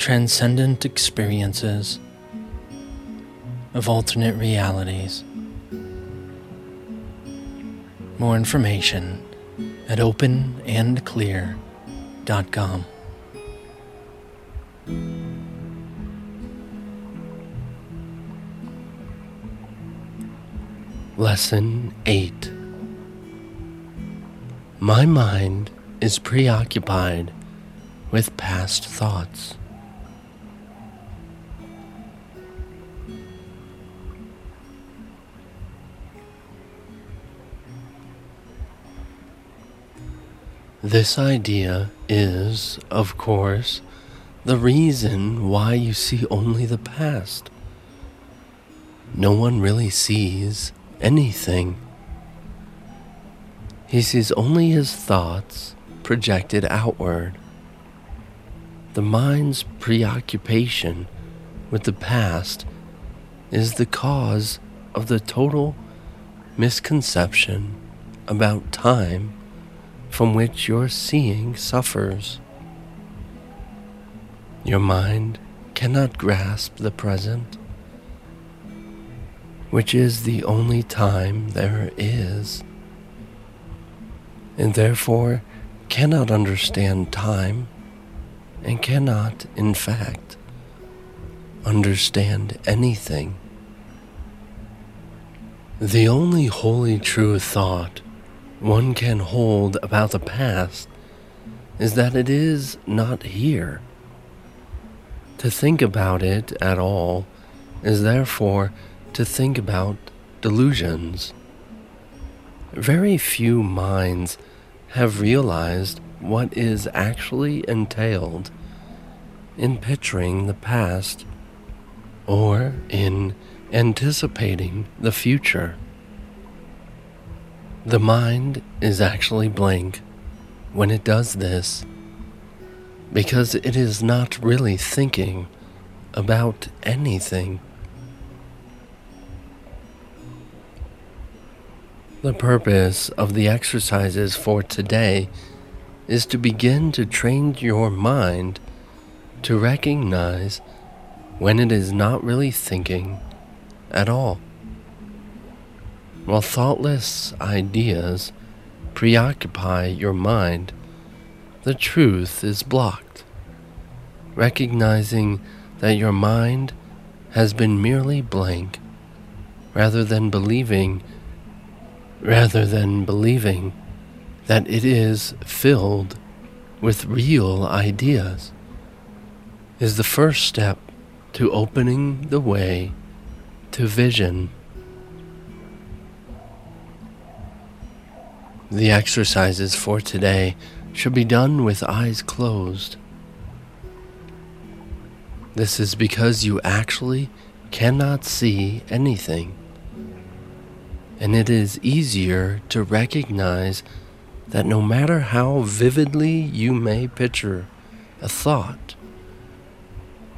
transcendent experiences of alternate realities. More information at openandclear.com. Lesson 8 My mind is preoccupied with past thoughts. This idea is, of course, the reason why you see only the past. No one really sees anything. He sees only his thoughts projected outward. The mind's preoccupation with the past is the cause of the total misconception about time from which your seeing suffers. Your mind cannot grasp the present, which is the only time there is, and therefore cannot understand time and cannot, in fact, understand anything. The only wholly true thought one can hold about the past is that it is not here. To think about it at all is therefore to think about delusions. Very few minds have realized what is actually entailed in picturing the past or in anticipating the future. The mind is actually blank when it does this because it is not really thinking about anything. The purpose of the exercises for today is to begin to train your mind to recognize when it is not really thinking at all. While thoughtless ideas preoccupy your mind, the truth is blocked. Recognizing that your mind has been merely blank rather than believing rather than believing that it is filled with real ideas is the first step to opening the way to vision. The exercises for today should be done with eyes closed. This is because you actually cannot see anything and it is easier to recognize that no matter how vividly you may picture a thought,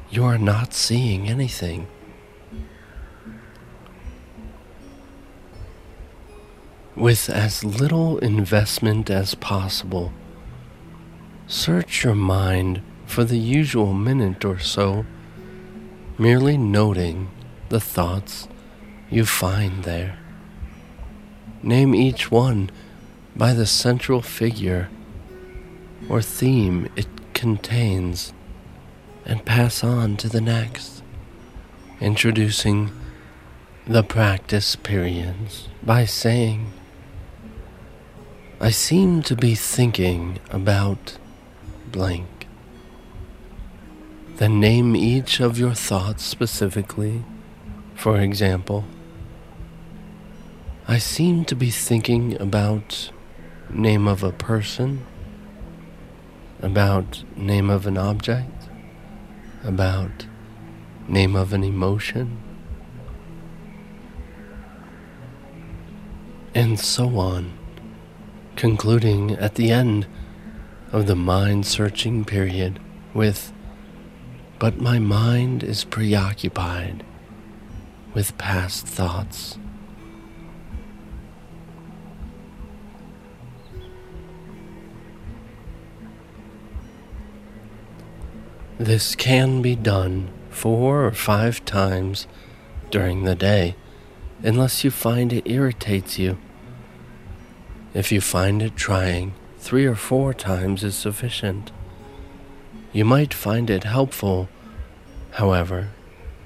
you are not seeing anything. With as little investment as possible, search your mind for the usual minute or so, merely noting the thoughts you find there. Name each one by the central figure or theme it contains and pass on to the next, introducing the practice periods by saying, I seem to be thinking about blank. Then name each of your thoughts specifically. For example, I seem to be thinking about name of a person, about name of an object, about name of an emotion, and so on, concluding at the end of the mind searching period with, But my mind is preoccupied with past thoughts. This can be done four or five times during the day, unless you find it irritates you. If you find it trying, three or four times is sufficient. You might find it helpful, however,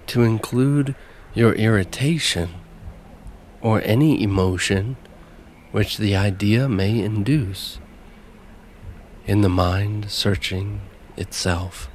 to include your irritation or any emotion which the idea may induce in the mind searching itself.